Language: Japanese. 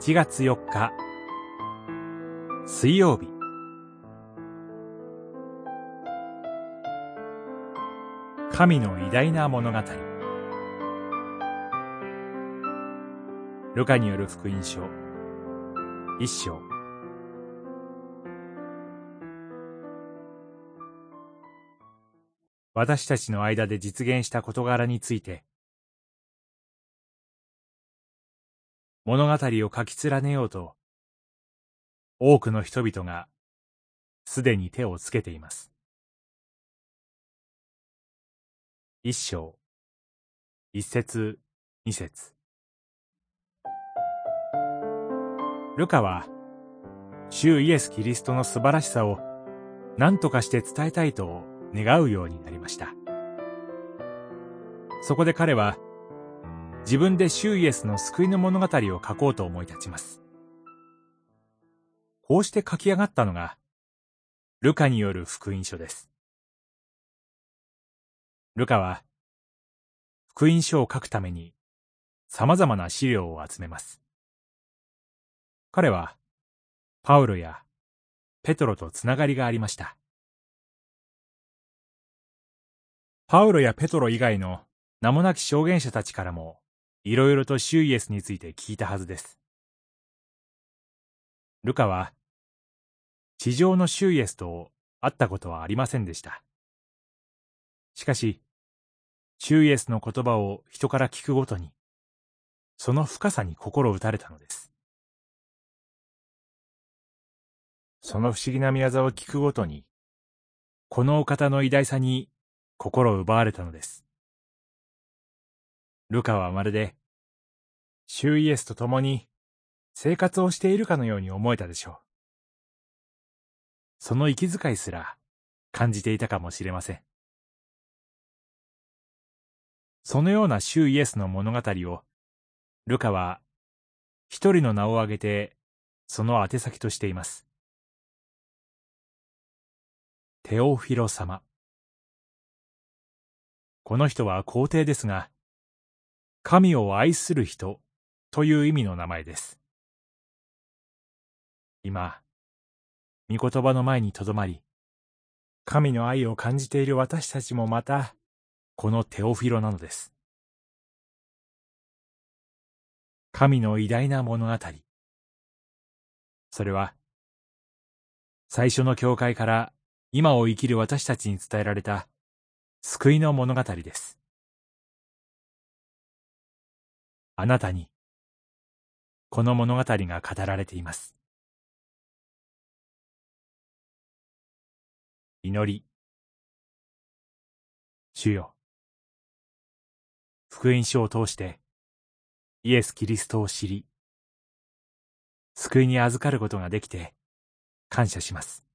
7月4日。水曜日。神の偉大な物語。ルカによる福音書。一章。私たちの間で実現した事柄について物語を書き連ねようと、多くの人々がすでに手をつけています。一章、一節、二節。ルカは、主イエス・キリストの素晴らしさを何とかして伝えたいと願うようになりました。そこで彼は、自分でシュイエスの救いの物語を書こうと思い立ちます。こうして書き上がったのが、ルカによる福音書です。ルカは、福音書を書くために様々な資料を集めます。彼は、パウロやペトロとつながりがありました。パウロやペトロ以外の名もなき証言者たちからもいろいろとシュイエスについて聞いたはずです。ルカは、地上のシュイエスと会ったことはありませんでした。しかし、シュイエスの言葉を人から聞くごとに、その深さに心打たれたのです。その不思議な宮沢を聞くごとに、このお方の偉大さに心を奪われたのです。ルカはまるで、シュイエスと共に生活をしているかのように思えたでしょう。その息遣いすら感じていたかもしれません。そのようなシュイエスの物語を、ルカは一人の名を挙げてその宛先としています。テオフィロ様。この人は皇帝ですが、神を愛する人という意味の名前です。今、御言葉の前にとどまり、神の愛を感じている私たちもまた、このテオフィロなのです。神の偉大な物語。それは、最初の教会から今を生きる私たちに伝えられた救いの物語です。あなたに、この物語が語られています。祈り。主よ。福音書を通して、イエス・キリストを知り、救いに預かることができて、感謝します。